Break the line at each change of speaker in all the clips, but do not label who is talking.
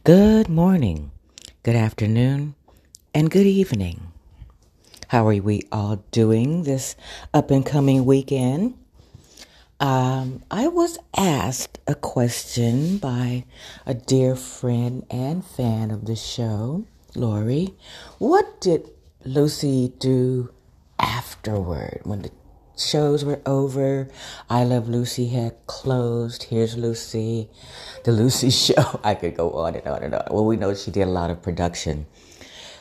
Good morning, good afternoon, and good evening. How are we all doing this up and coming weekend? Um, I was asked a question by a dear friend and fan of the show, Lori. What did Lucy do afterward when the shows were over? I Love Lucy had closed. Here's Lucy, the Lucy Show. I could go on and on and on. Well, we know she did a lot of production,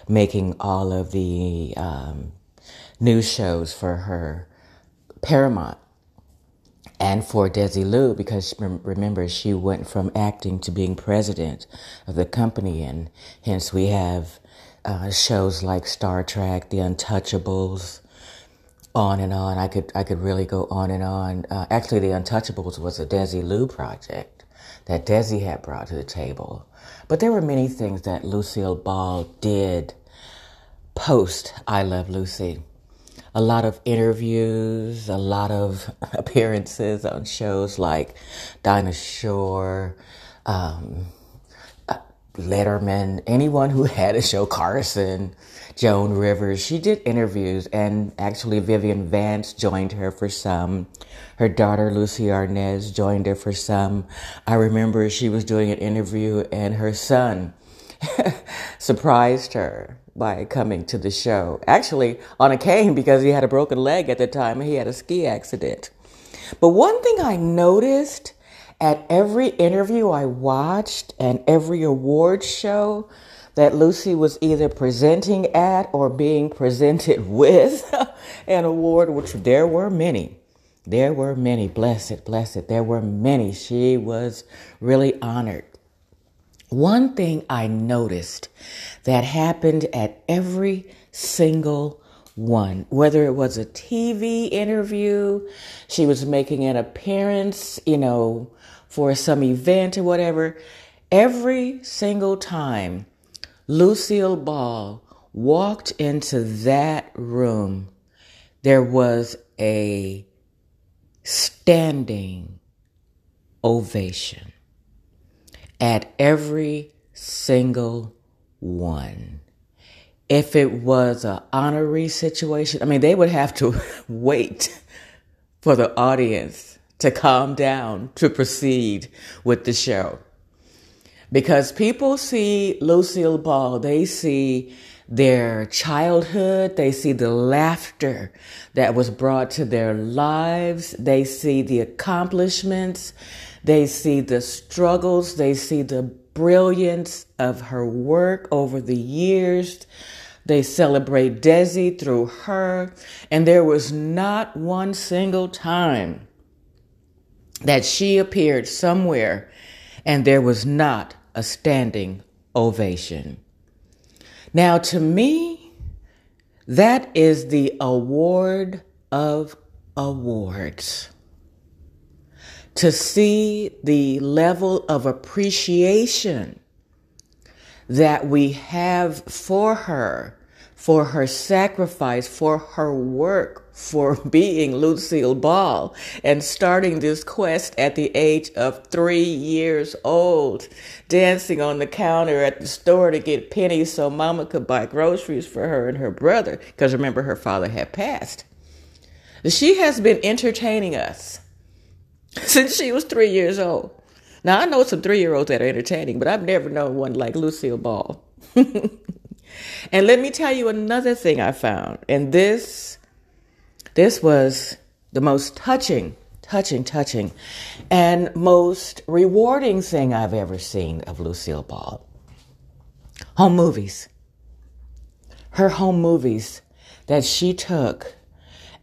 making all of the um, news shows for her Paramount and for Desilu because remember she went from acting to being president of the company and hence we have uh, shows like Star Trek, The Untouchables, on and on. I could I could really go on and on. Uh, actually, The Untouchables was a Desilu project that Desi had brought to the table, but there were many things that Lucille Ball did post I Love Lucy a lot of interviews, a lot of appearances on shows like Dinah Shore, um, Letterman, anyone who had a show, Carson, Joan Rivers. She did interviews, and actually Vivian Vance joined her for some. Her daughter Lucy Arnaz joined her for some. I remember she was doing an interview, and her son surprised her by coming to the show. Actually, on a cane because he had a broken leg at the time. He had a ski accident. But one thing I noticed at every interview I watched and every award show that Lucy was either presenting at or being presented with an award, which there were many. There were many. Blessed, blessed. There were many. She was really honored. One thing I noticed that happened at every single one, whether it was a TV interview, she was making an appearance, you know, for some event or whatever, every single time Lucille Ball walked into that room, there was a standing ovation at every single one. If it was an honorary situation, I mean, they would have to wait for the audience to calm down to proceed with the show. Because people see Lucille Ball, they see their childhood, they see the laughter that was brought to their lives, they see the accomplishments, they see the struggles, they see the brilliance of her work over the years. They celebrate Desi through her, and there was not one single time that she appeared somewhere and there was not a standing ovation. Now, to me, that is the award of awards to see the level of appreciation that we have for her, for her sacrifice, for her work, for being Lucille Ball and starting this quest at the age of three years old, dancing on the counter at the store to get pennies so mama could buy groceries for her and her brother, because remember her father had passed. She has been entertaining us since she was three years old. Now, I know some three year olds that are entertaining, but I've never known one like Lucille Ball. and let me tell you another thing I found. And this, this was the most touching, touching, touching, and most rewarding thing I've ever seen of Lucille Ball. Home movies. Her home movies that she took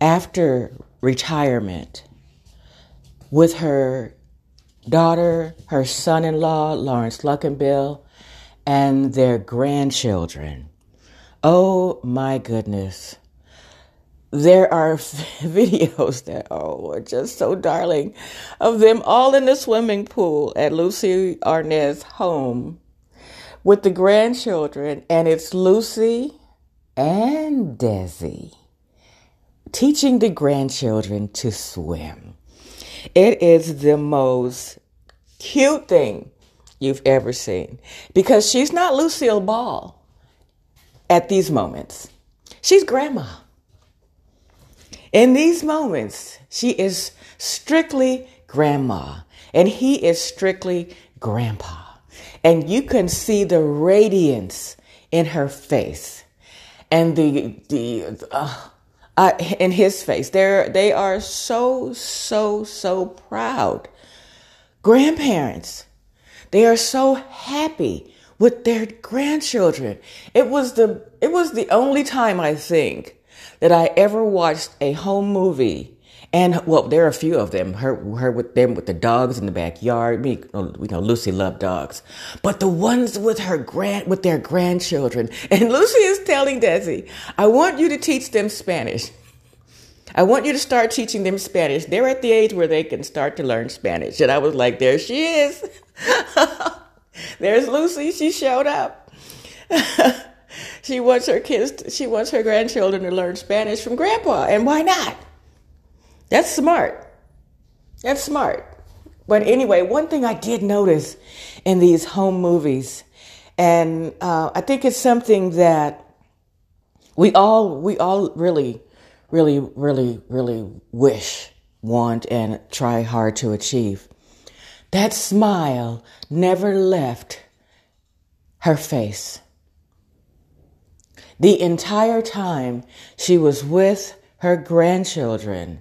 after retirement with her daughter, her son in law, Laurence Luckinbill, and their grandchildren. Oh my goodness. There are videos that oh, are just so darling of them all in the swimming pool at Lucy Arnaz's home with the grandchildren, and it's Lucy and Desi teaching the grandchildren to swim. It is the most cute thing you've ever seen. Because she's not Lucille Ball at these moments. She's grandma. In these moments, she is strictly grandma, and he is strictly grandpa. And you can see the radiance in her face and the, the, uh, uh, in his face. They're, they are so, so, so proud. Grandparents, they are so happy with their grandchildren. It was the, it was the only time I think that I ever watched a home movie. And well, there are a few of them. Her, her with them with the dogs in the backyard. Me, you know, Lucy loved dogs, but the ones with her grand, with their grandchildren. And Lucy is telling Desi, "I want you to teach them Spanish. I want you to start teaching them Spanish. They're at the age where they can start to learn Spanish." And I was like, "There she is. There's Lucy. She showed up." She wants her kids, she wants her grandchildren to learn Spanish from grandpa. And why not? That's smart. That's smart. But anyway, one thing I did notice in these home movies, and uh, I think it's something that we all we all really, really, really, really wish, want, and try hard to achieve. That smile never left her face. The entire time she was with her grandchildren,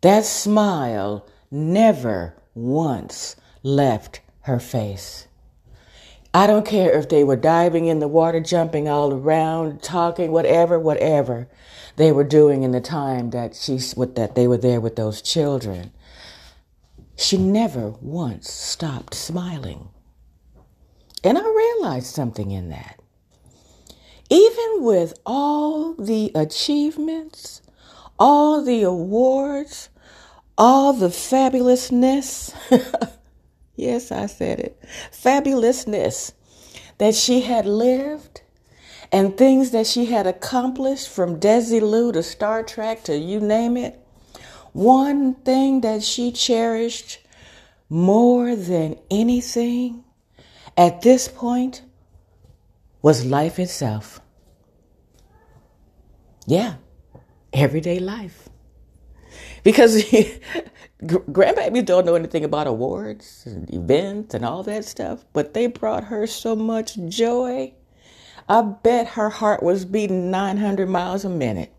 that smile never once left her face. I don't care if they were diving in the water, jumping all around, talking, whatever, whatever they were doing in the time that she with that they were there with those children. She never once stopped smiling. And I realized something in that even with all the achievements, all the awards, all the fabulousness, yes, I said it, fabulousness that she had lived and things that she had accomplished from Desilu to Star Trek to you name it, one thing that she cherished more than anything at this point was life itself. Yeah, everyday life. Because grandbabies don't know anything about awards and events and all that stuff, but they brought her so much joy. I bet her heart was beating 900 miles a minute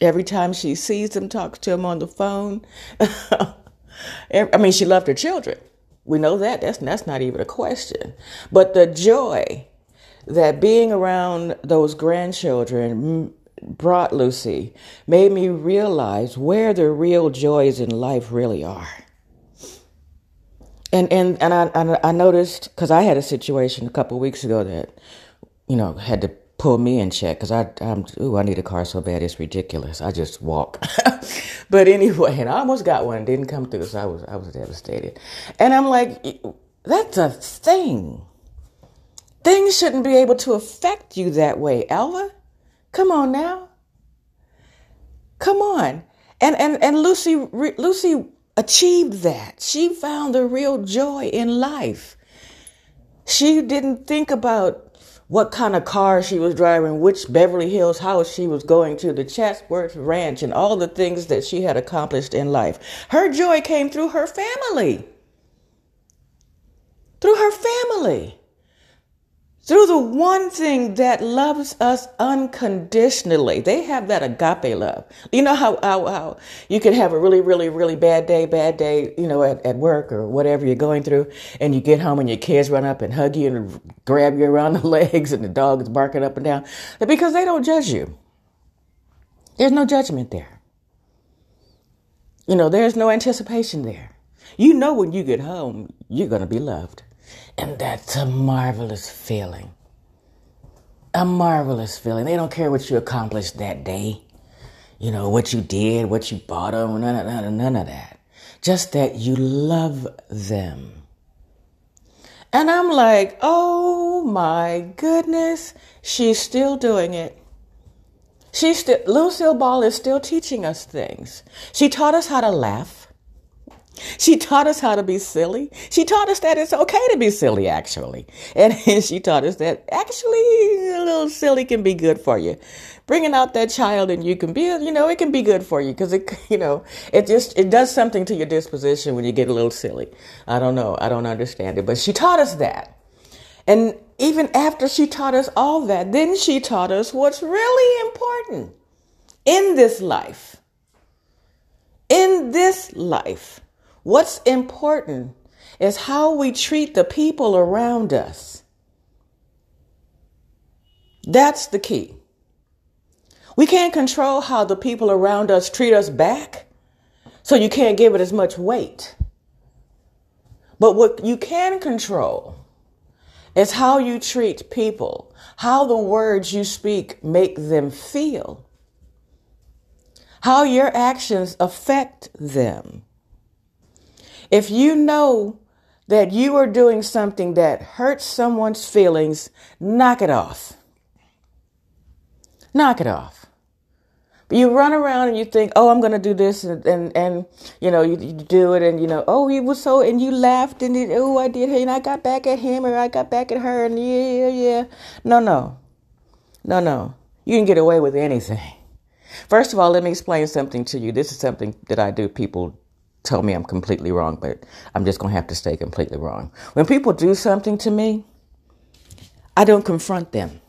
every time she sees them, talks to them on the phone. I mean, she loved her children. We know that. That's, that's not even a question. But the joy that being around those grandchildren brought Lucy made me realize where the real joys in life really are. And and and I I noticed because I had a situation a couple weeks ago that you know had to pull me in check because I I'm ooh I need a car so bad it's ridiculous. I just walk. but anyway, and I almost got one, didn't come through, so I was I was devastated. And I'm like, that's a thing. Things shouldn't be able to affect you that way, Alva. Come on now. Come on. And and and Lucy Lucy achieved that. She found the real joy in life. She didn't think about what kind of car she was driving, which Beverly Hills house she was going to, the Chatsworth Ranch, and all the things that she had accomplished in life. Her joy came through her family. Through her family through the one thing that loves us unconditionally. They have that agape love. You know how, how, how you can have a really, really, really bad day, bad day, you know, at, at work or whatever you're going through, and you get home and your kids run up and hug you and grab you around the legs and the dog is barking up and down because they don't judge you. There's no judgment there. You know, there's no anticipation there. You know when you get home, you're going to be loved. And that's a marvelous feeling. A marvelous feeling. They don't care what you accomplished that day. You know, what you did, what you bought them, none of, none, none of that. Just that you love them. And I'm like, oh my goodness, she's still doing it. She's still, Lucille Ball is still teaching us things. She taught us how to laugh. She taught us how to be silly. She taught us that it's okay to be silly, actually. And she taught us that actually a little silly can be good for you. Bringing out that child and you can be, you know, it can be good for you because it, you know, it just, it does something to your disposition when you get a little silly. I don't know. I don't understand it, but she taught us that. And even after she taught us all that, then she taught us what's really important in this life. In this life. What's important is how we treat the people around us. That's the key. We can't control how the people around us treat us back, so you can't give it as much weight. But what you can control is how you treat people, how the words you speak make them feel, how your actions affect them. If you know that you are doing something that hurts someone's feelings, knock it off. Knock it off. But you run around and you think, oh, I'm going to do this, and, and, and you know, you, you, do it, and you know, oh, he was so, and you laughed, and it, oh, I did, and I got back at him, or I got back at her, and yeah, yeah, yeah. No, no. No, no. You can get away with anything. First of all, let me explain something to you. This is something that I do people tell me I'm completely wrong, but I'm just going to have to stay completely wrong. When people do something to me, I don't confront them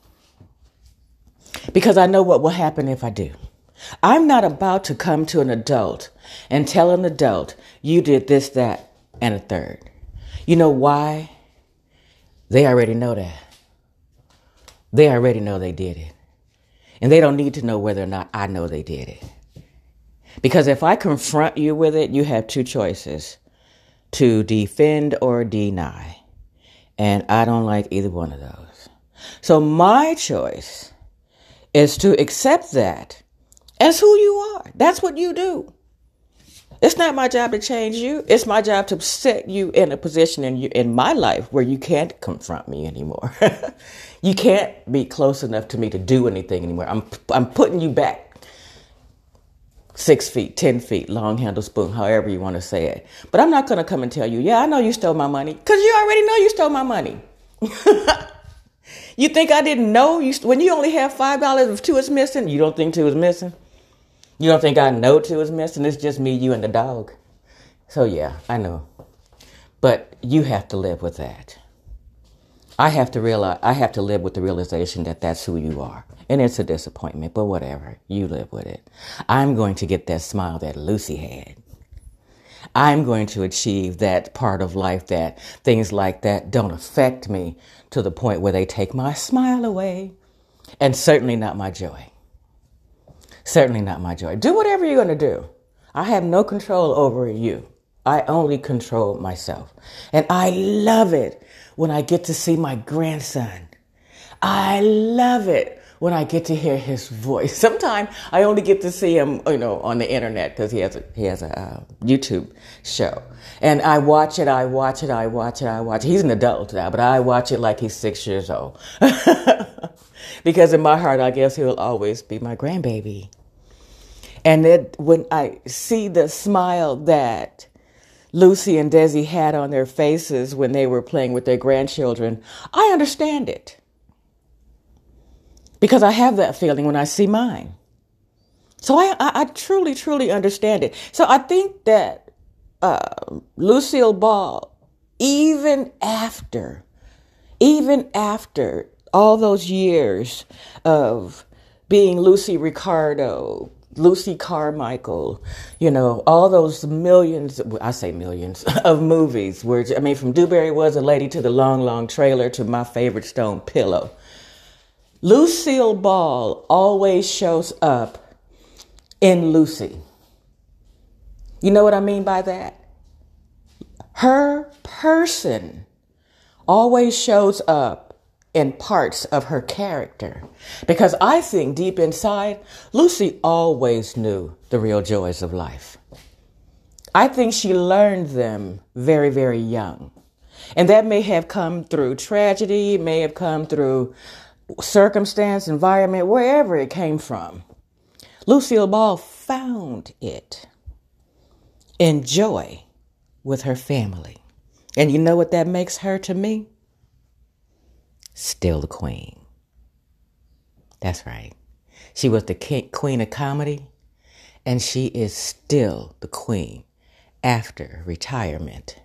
because I know what will happen if I do. I'm not about to come to an adult and tell an adult, you did this, that, and a third. You know why? They already know that. They already know they did it. And they don't need to know whether or not I know they did it. Because if I confront you with it, you have two choices to defend or deny. And I don't like either one of those. So my choice is to accept that as who you are. That's what you do. It's not my job to change you. It's my job to set you in a position in you, in my life where you can't confront me anymore. you can't be close enough to me to do anything anymore. I'm I'm putting you back six feet, 10 feet, long handle spoon, however you want to say it. But I'm not going to come and tell you, yeah, I know you stole my money because you already know you stole my money. you think I didn't know you when you only have five dollars if two is missing? You don't think two is missing? You don't think I know two is missing? It's just me, you, and the dog. So yeah, I know, but you have to live with that. I have to realize I have to live with the realization that that's who you are. And it's a disappointment, but whatever. You live with it. I'm going to get that smile that Lucy had. I'm going to achieve that part of life that things like that don't affect me to the point where they take my smile away. And certainly not my joy. Certainly not my joy. Do whatever you're going to do. I have no control over you. I only control myself. And I love it when I get to see my grandson. I love it when I get to hear his voice. Sometimes I only get to see him, you know, on the internet because he has a he has a uh, YouTube show, and I watch it. I watch it. I watch it. I watch. It. He's an adult now, but I watch it like he's six years old. because in my heart, I guess he'll always be my grandbaby. And then when I see the smile that Lucy and Desi had on their faces when they were playing with their grandchildren, I understand it. Because I have that feeling when I see mine. So I, I, I truly, truly understand it. So I think that uh, Lucille Ball, even after, even after all those years of being Lucy Ricardo, Lucy Carmichael, you know, all those millions, I say millions of movies where, I mean, from DuBarry Was a Lady to the Long, Long Trailer to my favorite stone pillow. Lucille Ball always shows up in Lucy. You know what I mean by that? Her person always shows up in parts of her character. Because I think deep inside, Lucy always knew the real joys of life. I think she learned them very, very young. And that may have come through tragedy, may have come through circumstance, environment, wherever it came from. Lucille Ball found it in joy with her family. And you know what that makes her to me? Still the queen. That's right. She was the king, queen of comedy, and she is still the queen after retirement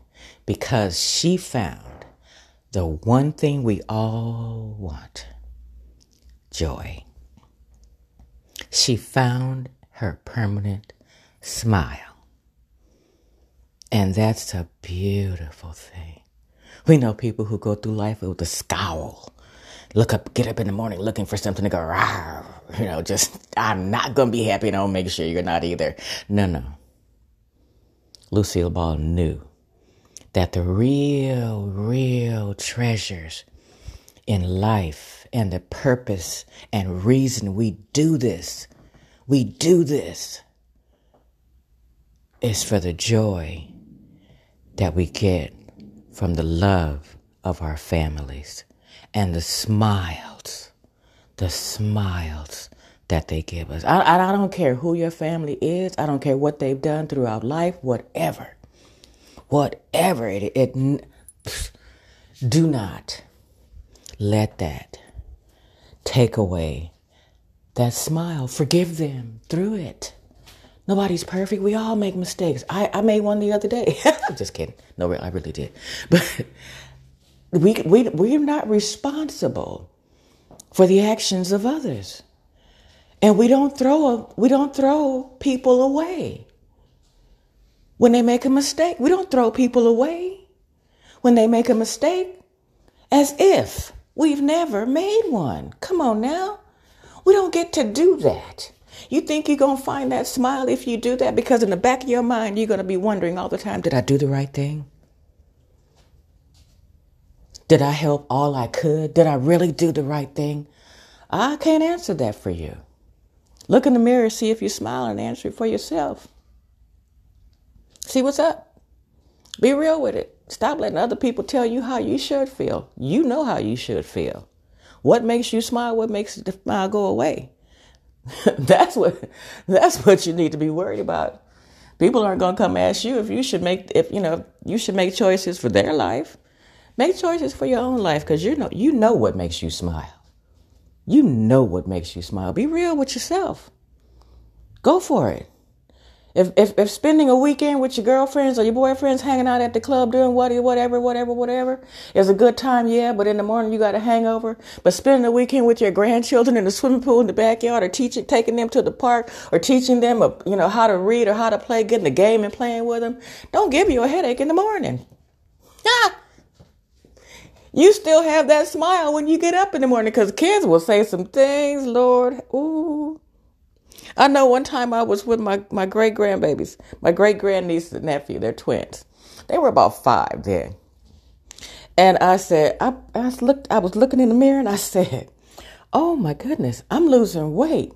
because she found the one thing we all want joy. She found her permanent smile. And that's a beautiful thing. We know people who go through life with a scowl. Look up, get up in the morning looking for something to go, Rawr. you know, just, I'm not going to be happy and I'll make sure you're not either. No, no. Lucille Ball knew that the real, real treasures in life and the purpose and reason we do this, we do this, is for the joy that we get from the love of our families and the smiles, the smiles that they give us. I, I, don't care who your family is. I don't care what they've done throughout life, whatever. Whatever it, it do not let that take away that smile. Forgive them through it. Nobody's perfect. We all make mistakes. I, I made one the other day. I'm just kidding. No, I really did. But we, we, we're not responsible for the actions of others. And we don't throw, we don't throw people away. When they make a mistake, we don't throw people away. When they make a mistake, as if we've never made one. Come on now. We don't get to do that. You think you're going to find that smile if you do that? Because in the back of your mind, you're going to be wondering all the time did I do the right thing? Did I help all I could? Did I really do the right thing? I can't answer that for you. Look in the mirror, see if you smile, and answer it for yourself. See what's up. Be real with it. Stop letting other people tell you how you should feel. You know how you should feel. What makes you smile? What makes the smile go away? that's what that's what you need to be worried about. People aren't going to come ask you if you should make if you know you should make choices for their life. Make choices for your own life because you know you know what makes you smile. You know what makes you smile. Be real with yourself. Go for it. If, if, if spending a weekend with your girlfriends or your boyfriends hanging out at the club doing what, whatever, whatever, whatever is a good time, yeah, but in the morning you got a hangover. But spending a weekend with your grandchildren in the swimming pool in the backyard or teaching, taking them to the park or teaching them, a, you know, how to read or how to play, getting the game and playing with them, don't give you a headache in the morning. Ah! You still have that smile when you get up in the morning because kids will say some things, Lord. Ooh. I know one time I was with my, my great grandbabies, my great grandniece and nephew, they're twins. They were about five then. And I said, I, I looked, I was looking in the mirror and I said, Oh my goodness, I'm losing weight.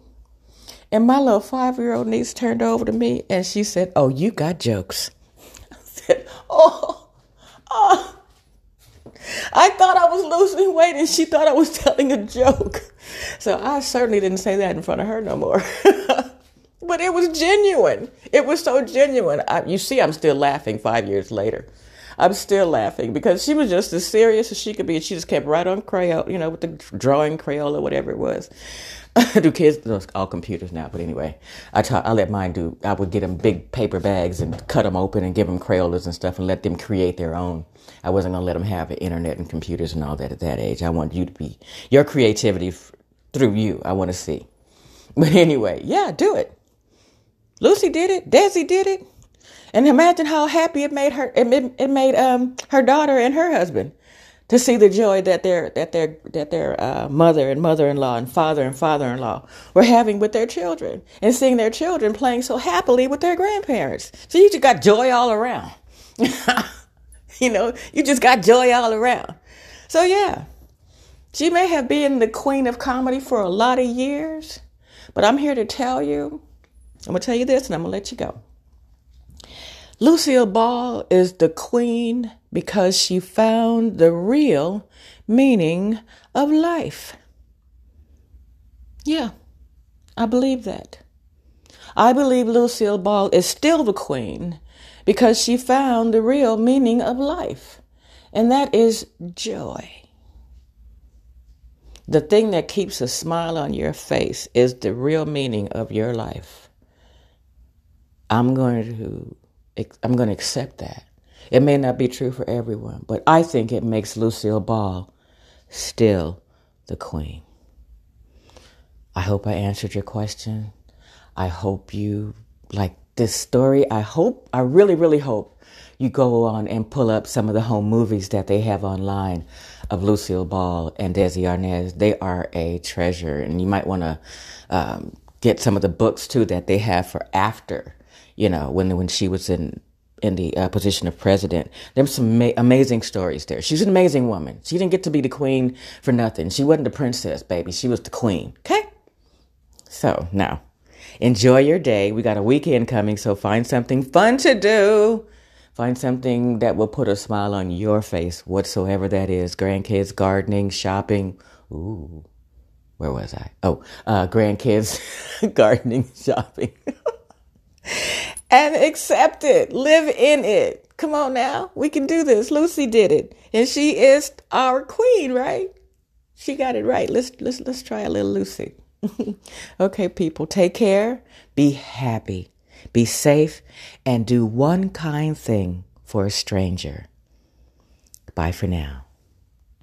And my little five year old niece turned over to me and she said, Oh, you got jokes. I said, Oh, oh. I thought I was losing weight and she thought I was telling a joke. So I certainly didn't say that in front of her no more. but it was genuine. It was so genuine. I, you see, I'm still laughing five years later. I'm still laughing because she was just as serious as she could be. And she just kept right on Crayola, you know, with the drawing Crayola, whatever it was. do kids all computers now? But anyway, I taught. I let mine do. I would get them big paper bags and cut them open and give them Crayolas and stuff and let them create their own. I wasn't gonna let them have the internet and computers and all that at that age. I want you to be your creativity f- through you. I want to see. But anyway, yeah, do it. Lucy did it. Desi did it. And imagine how happy it made her. It, it made um, her daughter and her husband to see the joy that their that their that their uh, mother and mother-in-law and father and father-in-law were having with their children, and seeing their children playing so happily with their grandparents. So you just got joy all around. you know, you just got joy all around. So yeah, she may have been the queen of comedy for a lot of years, but I'm here to tell you. I'm gonna tell you this, and I'm gonna let you go. Lucille Ball is the queen because she found the real meaning of life. Yeah, I believe that. I believe Lucille Ball is still the queen because she found the real meaning of life, and that is joy. The thing that keeps a smile on your face is the real meaning of your life. I'm going to I'm going to accept that. It may not be true for everyone, but I think it makes Lucille Ball still the queen. I hope I answered your question. I hope you like this story. I hope, I really, really hope you go on and pull up some of the home movies that they have online of Lucille Ball and Desi Arnaz. They are a treasure, and you might want to um, get some of the books too that they have for after, you know, when when she was in in the uh, position of president. There's some ma- amazing stories there. She's an amazing woman. She didn't get to be the queen for nothing. She wasn't the princess, baby. She was the queen. Okay. So now, enjoy your day. We got a weekend coming, so find something fun to do. Find something that will put a smile on your face, whatsoever that is. Grandkids, gardening, shopping. Ooh, where was I? Oh, uh, grandkids, gardening, shopping. and accept it. Live in it. Come on now. We can do this. Lucy did it. And she is our queen, right? She got it right. Let's let's let's try a little Lucy. okay, people, take care. Be happy. Be safe and do one kind thing for a stranger. Bye for now.